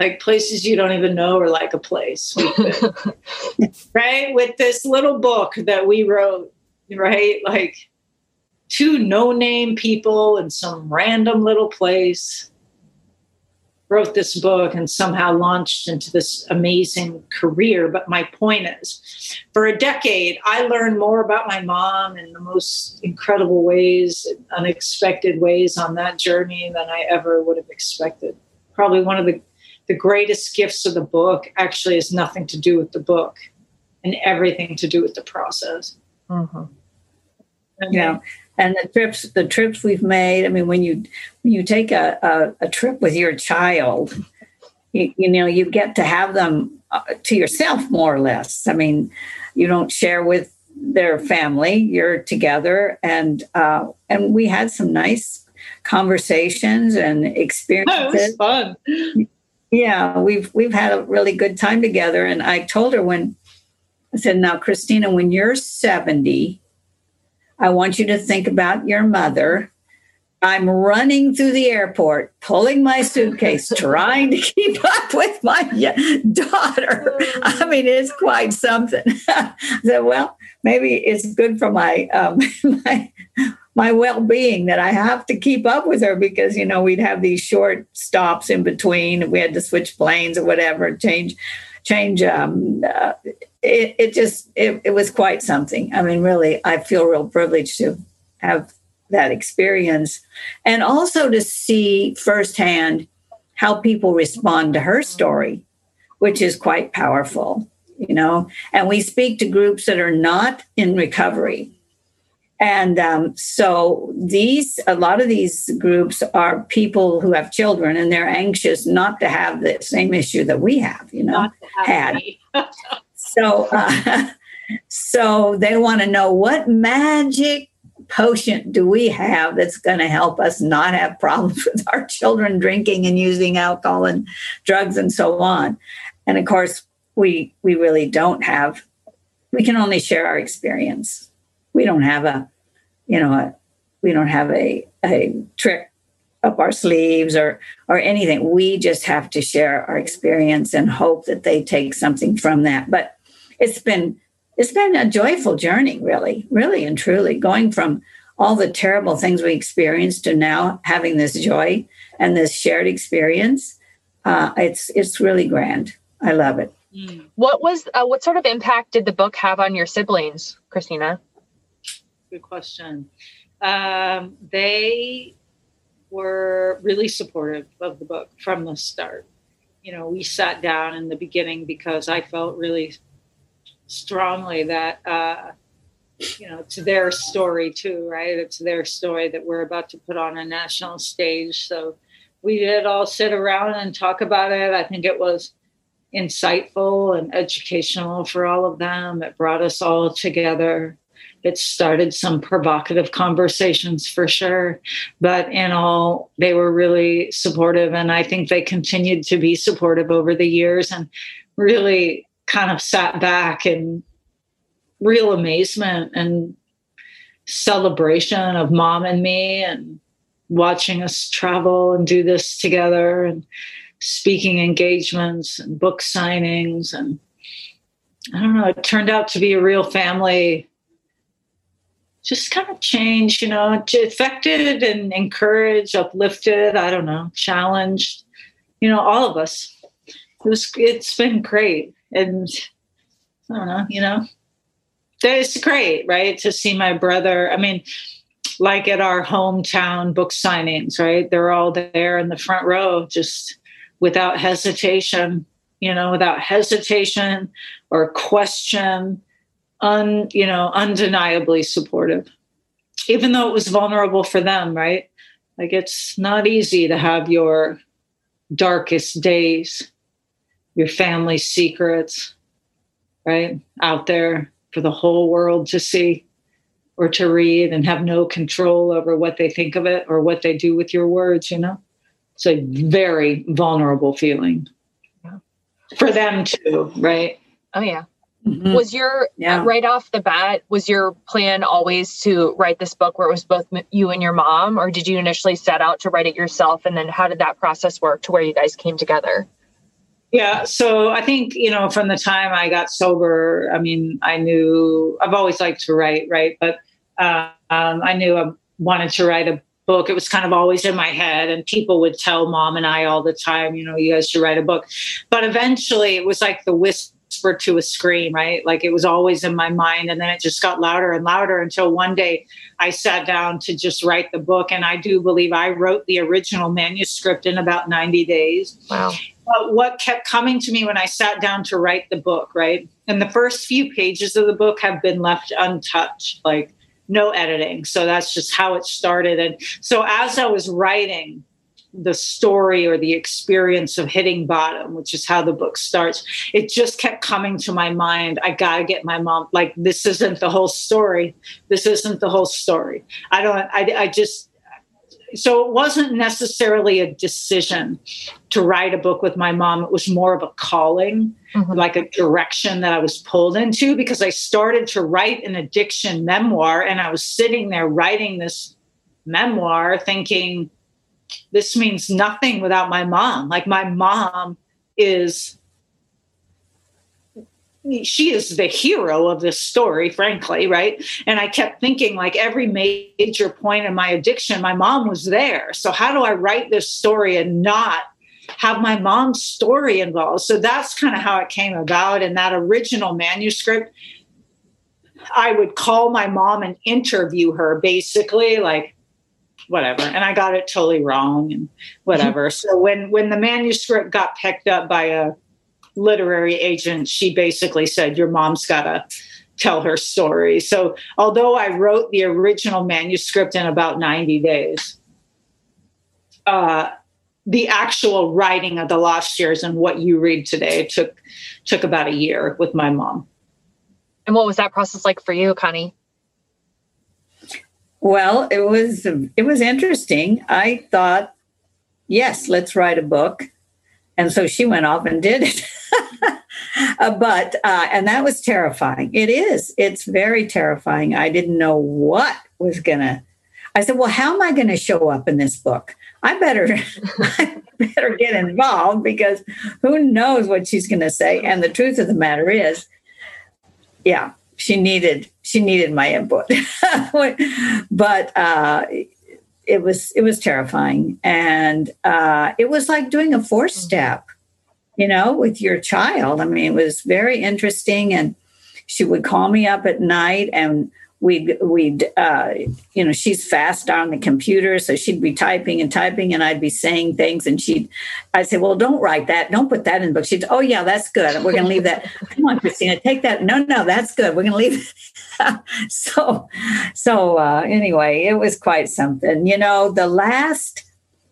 like places you don't even know are like a place. right? With this little book that we wrote, right? Like, two no name people in some random little place wrote this book and somehow launched into this amazing career. But my point is, for a decade, I learned more about my mom in the most incredible ways, unexpected ways on that journey than I ever would have expected. Probably one of the, the greatest gifts of the book actually has nothing to do with the book and everything to do with the process. Mm-hmm. Yeah and the trips the trips we've made i mean when you when you take a, a, a trip with your child you, you, know you get to have them uh, to yourself more or less. I mean you don't share with their family you're together. And uh, and we had some nice conversations and experiences. fun. Yeah we've we've had a really good time together. And i told her when i said now kristina when you're 70 I want you to think about your mother. I'm running through the airport, pulling my suitcase, trying to keep up with my daughter. I mean, it's quite something. I said, well, maybe it's good for my um, my, my well-being that I have to keep up with her because you know we'd have these short stops in between. We had to switch planes or whatever, change change um, uh, it, it just it, it was quite something. I mean really i feel real privileged to have that experience. And also to see firsthand how people respond to her story which is quite powerful you know? And we speak to groups that are not in recovery and um, so these a lot of these groups are people who have children and they're anxious not to have the same issue that we have you know had. so uh, so they want to know what magic potion do we have that's going to help us not have problems with our children drinking and using alcohol and drugs and so on. And of course we we really don't have we can only share our experience we don't have a you know a, we don't have a a trick up our sleeves or or anything. We just have to share our experience and hope that they take something from that. But it's been it's been a joyful journey really really and truly going from all the terrible things we experienced to now having this joy and this shared experience. Uh, it's it's really grand. I love it. What was uh, what sort of impact did the book have on your siblings kristina good question um, they were really supportive of the book from the start. You know, we sat down in the beginning because I felt really strongly that uh, you know it's their story too, right? It's their story that we're about to put on a national stage. So we did all sit around and talk about it. I think it was insightful and educational for all of them. It brought us all together. It started some provocative conversations for sure, but in all, they were really supportive. And I think they continued to be supportive over the years and really kind of sat back in real amazement and celebration of mom and me and watching us travel and do this together and speaking engagements and book signings and I don't know, it turned out to be a real family just kind of changed, you know, affected and encouraged, uplifted, I don't know, challenged, you know, all of us. It was it's been great. And I don't know, you know. It's great, right? To see my brother. I mean, like at our hometown book signings, right? They're all there in the front row, just without hesitation, you know, without hesitation or question, un, you know, undeniably supportive. Even though it was vulnerable for them, right? Like it's not easy to have your darkest days, your family secrets, right? Out there for the whole world to see or to read and have no control over what they think of it or what they do with your words, you know? It's a very vulnerable feeling yeah. for them too, right? Oh, yeah. Mm-hmm. Was your yeah. right off the bat, was your plan always to write this book where it was both you and your mom, or did you initially set out to write it yourself? And then how did that process work to where you guys came together? Yeah, so I think, you know, from the time I got sober, I mean, I knew I've always liked to write, right? But uh, um, I knew I wanted to write a book. It was kind of always in my head, and people would tell mom and I all the time, you know, you guys should write a book. But eventually, it was like the whisper to a scream, right? Like it was always in my mind, and then it just got louder and louder until one day I sat down to just write the book. And I do believe I wrote the original manuscript in about 90 days. Wow. But what kept coming to me when I sat down to write the book, right? And the first few pages of the book have been left untouched. Like no editing. So that's just how it started. And so as I was writing the story or the experience of hitting bottom, which is how the book starts, it just kept coming to my mind. I got to get my mom, like, this isn't the whole story. This isn't the whole story. I don't, I, I just, so it wasn't necessarily a decision to write a book with my mom it was more of a calling mm-hmm. like a direction that i was pulled into because i started to write an addiction memoir and i was sitting there writing this memoir thinking this means nothing without my mom like my mom is she is the hero of this story, frankly, right? And I kept thinking, like, every major point in my addiction, my mom was there. So, how do I write this story and not have my mom's story involved? So, that's kind of how it came about. And that original manuscript, I would call my mom and interview her basically, like, whatever and i got it totally wrong and whatever so when when the manuscript got picked up by a literary agent, she basically said, Your mom's got to tell her story. So, although I wrote the original manuscript in about 90 days, uh, the actual writing of the lost years and what you read today took took about a year with my mom. And what was that process like for you, Connie? Well, it was it was interesting. I thought, yes, let's write a book. And so she went off and did it. uh, but, uh, and that was terrifying. It is. It's very terrifying. I didn't know what was to. I said, well, how am I going to show up in this book? I better, I better get involved because who knows what she's going to say. And the truth of the matter is, yeah, she needed she needed my input, but uh, it was it was terrifying. And uh, it was like doing a four mm-hmm. step you know with your child. I mean it was very interesting. And she would call me up at night and we'd we'd uh, you know she's fast on the computer so she'd be typing and typing and i'd be saying things and she'd i'd say well don't write that. Don't put that in the book. She'd oh yeah that's good. We're going to leave that. Come on kristina take that. No no that's good. We're going to leave so so uh, anyway it was quite something. You know the last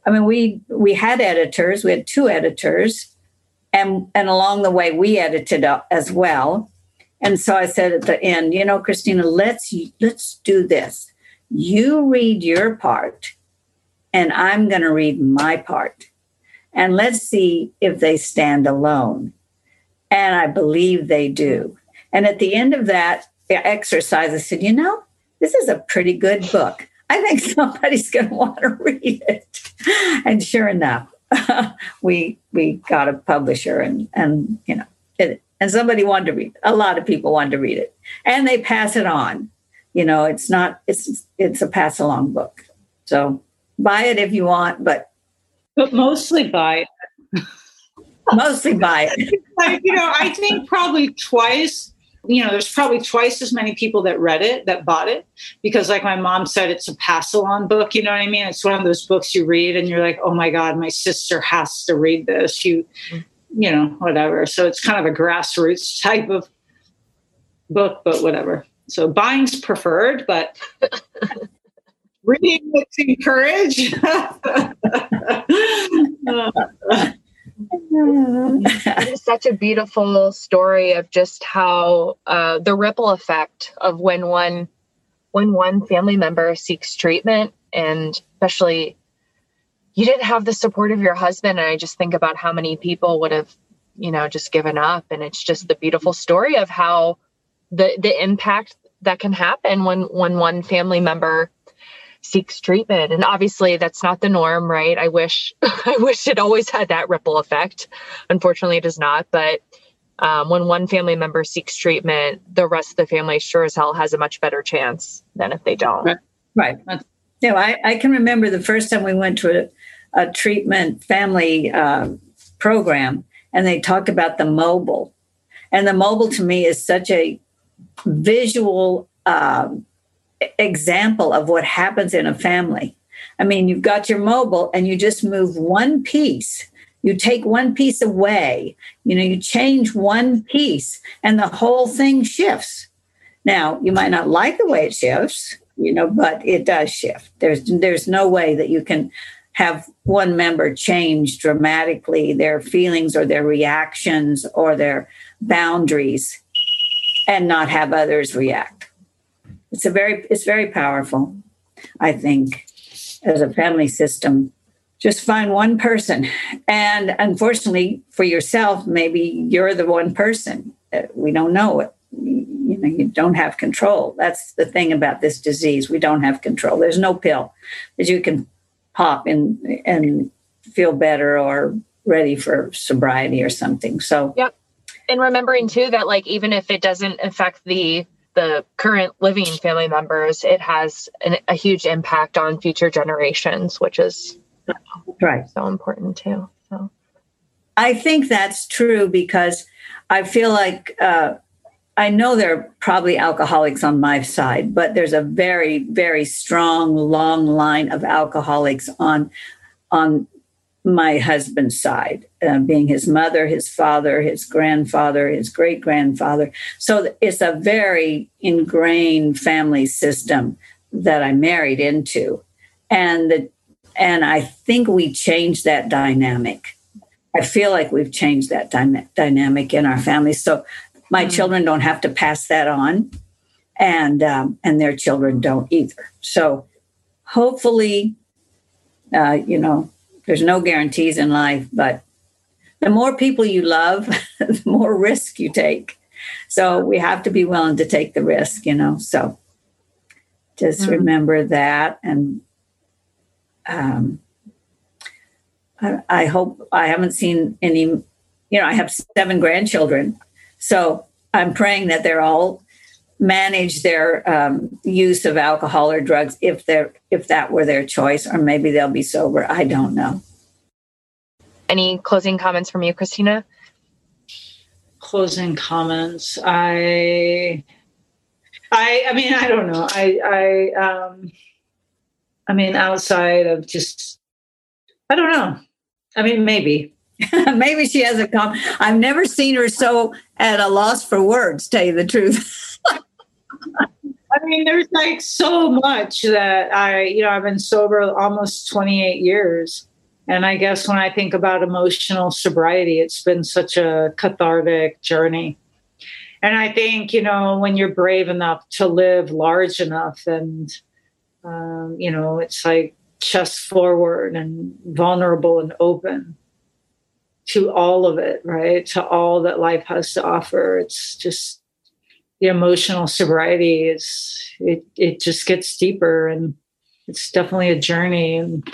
i mean we we had editors. We had two editors and and along the way we edited as well and so I said at the end, you know, Kristina, let's let's do this. You read your part, and I'm going to read my part, and let's see if they stand alone. And I believe they do. And at the end of that exercise, I said, you know, this is a pretty good book. I think somebody's going to want to read it. And sure enough, we we got a publisher, and and you know, it, and somebody wanted to read a lot of people wanted to read it. And they pass it on. You know it's not it's it's a pass along book. So buy it if you want but but mostly buy it. Mostly buy it. Like, you know i think probably twice you know there's probably twice as many people that read it that bought it. Because like my mom said it's a pass along book you know what i mean? It's one of those books you read and you're like oh my god my sister has to read this. You you know, whatever. So it's kind of a grassroots type of book, but whatever. So buying's preferred, but reading looks encouraged. it is such a beautiful story of just how uh, the ripple effect of when one when one family member seeks treatment and especially you didn't have the support of your husband. And I just think about how many people would have, you know, just given up. And it's just the beautiful story of how the the impact that can happen when when one family member seeks treatment. And obviously that's not the norm, right? I wish I wish it always had that ripple effect. Unfortunately it does not. But um, when one family member seeks treatment, the rest of the family sure as hell has a much better chance than if they don't. Right. right. You know, I, I can remember the first time we went to a a treatment family uh, program, and they talk about the mobile. And the mobile to me is such a visual uh, example of what happens in a family. I mean, you've got your mobile, and you just move one piece. You take one piece away, you know, you change one piece, and the whole thing shifts. Now, you might not like the way it shifts, you know, but it does shift. There's there's no way that you can have one member change dramatically their feelings or their reactions or their boundaries and not have others react. It's a very it's very powerful i think as a family system. Just find one person. And unfortunately for yourself maybe you're the one person. Uh, we don't know. It you know you don't have control. That's the thing about this disease. We don't have control. There's no pill that you can pop and and feel better or ready for sobriety or something. So yep. And remembering too that like even if it doesn't affect the the current living family members, it has an, a huge impact on future generations, which is right so important too. So I think that's true because I feel like uh, I know there are probably alcoholics on my side, but there's a very, very strong, long line of alcoholics on on my husband's side, uh, being his mother, his father, his grandfather, his great grandfather. So it's a very ingrained family system that I married into, and the, and I think we changed that dynamic. I feel like we've changed that dy- dynamic in our family. So my mm-hmm. children don't have to pass that on, and um, and their children don't either. So hopefully, uh, you know, there's no guarantees in life, but the more people you love, the more risk you take. So we have to be willing to take the risk, you know. So just mm-hmm. remember that and um, I, I, hope I haven't seen any. You know, I have seven grandchildren. So I'm praying that they're all manage their um, use of alcohol or drugs if they're if that were their choice, or maybe they'll be sober. I don't know. Any closing comments from you, Kristina? Closing comments. I I I mean I don't know. I I um I mean outside of just I don't know. I mean maybe. Maybe she has a com. I've never seen her so at a loss for words. Tell you the truth. I mean, there's like so much that I, you know, I've been sober almost 28 years. And I guess when I think about emotional sobriety, it's been such a cathartic journey. And I think, you know, when you're brave enough to live large enough and, um, you know, it's like chest forward and vulnerable and open to all of it, right? To all that life has to offer. It's just the emotional sobriety is it it just gets deeper and it's definitely a journey and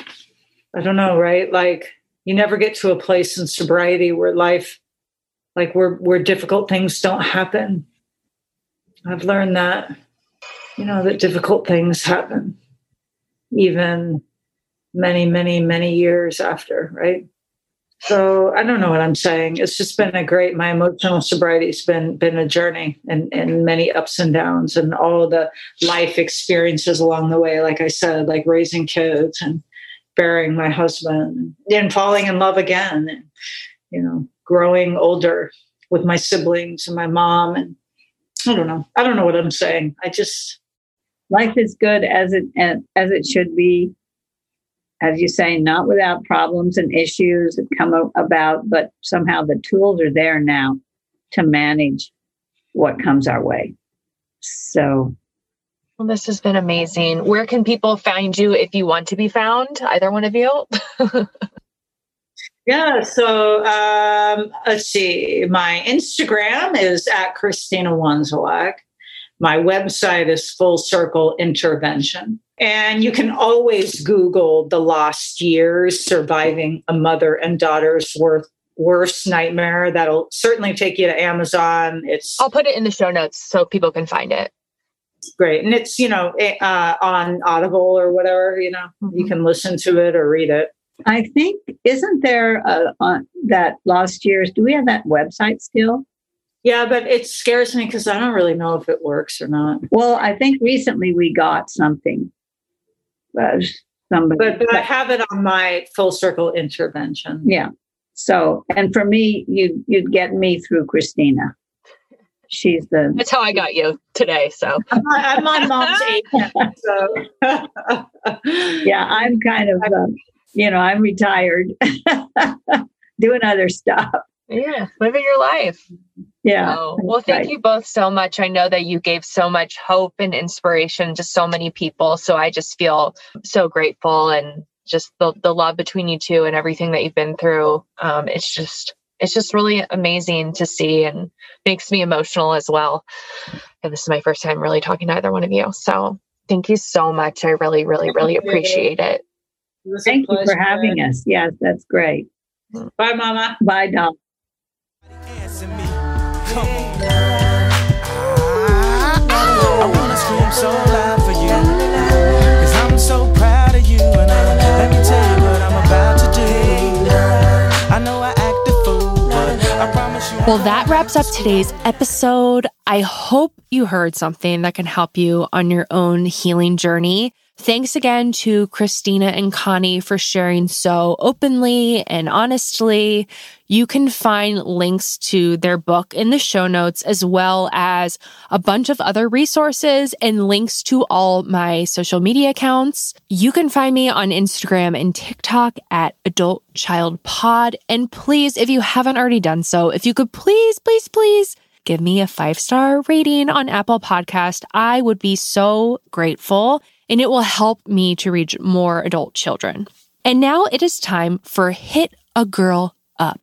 I don't know, right? Like you never get to a place in sobriety where life like where where difficult things don't happen. I've learned that you know that difficult things happen even many many many years after, right? So I don't know what I'm saying. It's just been a great. My emotional sobriety's been been a journey and and many ups and downs and all the life experiences along the way. Like I said, like raising kids and burying my husband and falling in love again, and you know, growing older with my siblings and my mom and I don't know. I don't know what I'm saying. I just life is good as it as it should be as you say, not without problems and issues that come about, but somehow the tools are there now to manage what comes our way. So, well, this has been amazing. Where can people find you if you want to be found? Either one of you? yeah. So um, let's see. My Instagram is at Kristina Wandzilak. My website is Full Circle Intervention. And you can always Google the lost years surviving a mother and daughter's worth worst nightmare. That'll certainly take you to Amazon. It's I'll put it in the show notes so people can find it. Great, and it's you know uh, on Audible or whatever. You know, mm-hmm. you can listen to it or read it. I think isn't there a, uh, that lost years? Do we have that website still? Yeah, but it scares me because I don't really know if it works or not. Well, I think recently we got something somebody. But, but I have it on my full circle intervention. Yeah. So, and for me, you you'd get me through Kristina. She's the. That's how I got you today. So I'm, I'm on mom's agent. So yeah, I'm kind of, uh, you know, I'm retired, doing other stuff. Yeah, living your life. Yeah. Oh, well, thank right. you both so much. I know that you gave so much hope and inspiration to so many people. So I just feel so grateful and just the, the love between you two and everything that you've been through. Um, it's just it's just really amazing to see and makes me emotional as well. And this is my first time really talking to either one of you. So thank you so much. I really, really, really appreciate it. it thank you for having us. Yes, that's great. Bye, Mama. Bye, Dom. I wanna scream so loud for you. Cause I'm so proud of you. And uh, let me tell you what I'm about to do. I know I act a fool, but I promise you. Well, that wraps up today's episode. I hope you heard something that can help you on your own healing journey. Thanks again to Kristina and Connie for sharing so openly and honestly. You can find links to their book in the show notes, as well as a bunch of other resources and links to all my social media accounts. You can find me on Instagram and TikTok at Adult Child Pod. And please, if you haven't already done so, if you could please, please, please give me a five star rating on Apple Podcast, I would be so grateful and it will help me to reach more adult children. And now it is time for Hit a Girl Up.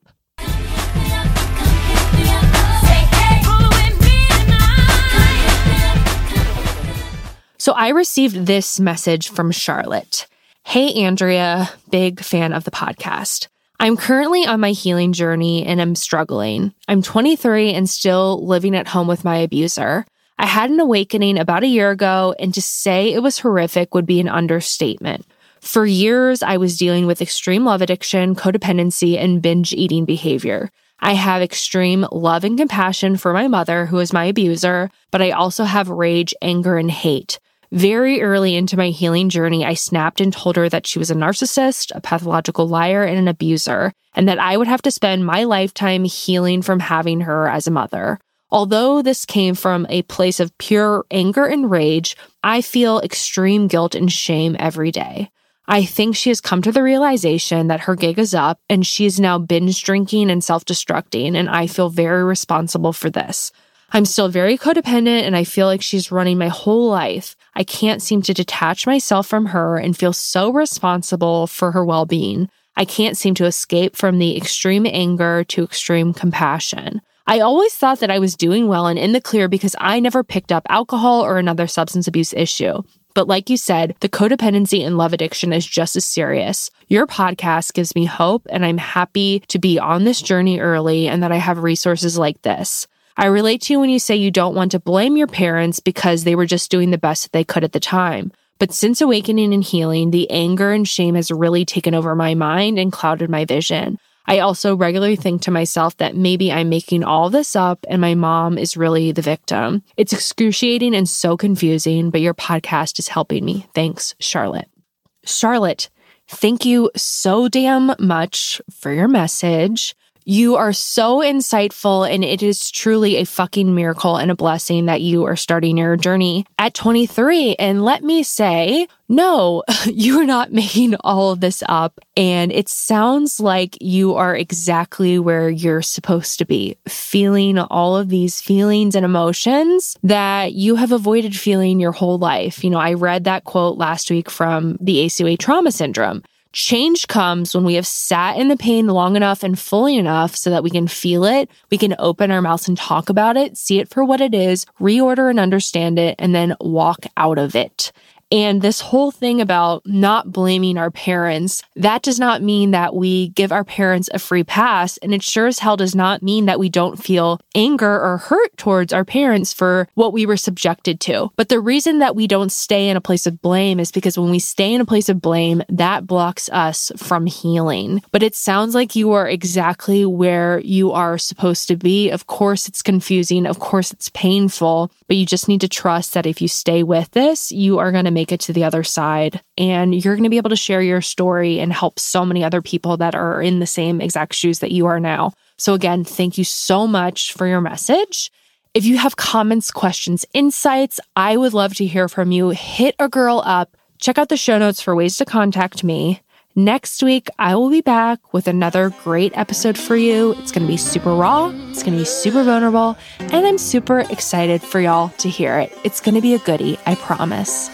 So I received this message from Charlotte. Hey, Andrea, big fan of the podcast. I'm currently on my healing journey and I'm struggling. I'm 23 and still living at home with my abuser. I had an awakening about a year ago, and to say it was horrific would be an understatement. For years, I was dealing with extreme love addiction, codependency, and binge eating behavior. I have extreme love and compassion for my mother, who is my abuser, but I also have rage, anger, and hate. Very early into my healing journey, I snapped and told her that she was a narcissist, a pathological liar, and an abuser, and that I would have to spend my lifetime healing from having her as a mother. Although this came from a place of pure anger and rage, I feel extreme guilt and shame every day. I think she has come to the realization that her gig is up and she is now binge drinking and self destructing, and I feel very responsible for this. I'm still very codependent and I feel like she's running my whole life. I can't seem to detach myself from her and feel so responsible for her well being. I can't seem to escape from the extreme anger to extreme compassion. I always thought that I was doing well and in the clear because I never picked up alcohol or another substance abuse issue. But like you said, the codependency and love addiction is just as serious. Your podcast gives me hope, and I'm happy to be on this journey early and that I have resources like this. I relate to you when you say you don't want to blame your parents because they were just doing the best that they could at the time. But since awakening and healing, the anger and shame has really taken over my mind and clouded my vision. I also regularly think to myself that maybe I'm making all this up and my mom is really the victim. It's excruciating and so confusing, but your podcast is helping me. Thanks, Charlotte. Charlotte, thank you so damn much for your message. You are so insightful, and it is truly a fucking miracle and a blessing that you are starting your journey at 23. And let me say, no, you're not making all of this up. And it sounds like you are exactly where you're supposed to be, feeling all of these feelings and emotions that you have avoided feeling your whole life. You know, I read that quote last week from the ACOA trauma syndrome. Change comes when we have sat in the pain long enough and fully enough so that we can feel it, we can open our mouths and talk about it, see it for what it is, reorder and understand it, and then walk out of it. And this whole thing about not blaming our parents, that does not mean that we give our parents a free pass. And it sure as hell does not mean that we don't feel anger or hurt towards our parents for what we were subjected to. But the reason that we don't stay in a place of blame is because when we stay in a place of blame, that blocks us from healing. But it sounds like you are exactly where you are supposed to be. Of course, it's confusing. Of course, it's painful, but you just need to trust that if you stay with this, you are going to make make it to the other side. And you're going to be able to share your story and help so many other people that are in the same exact shoes that you are now. So, again, thank you so much for your message. If you have comments, questions, insights, I would love to hear from you. Hit a girl up. Check out the show notes for ways to contact me. Next week, I will be back with another great episode for you. It's going to be super raw, it's going to be super vulnerable, and I'm super excited for y'all to hear it. It's going to be a goodie, I promise.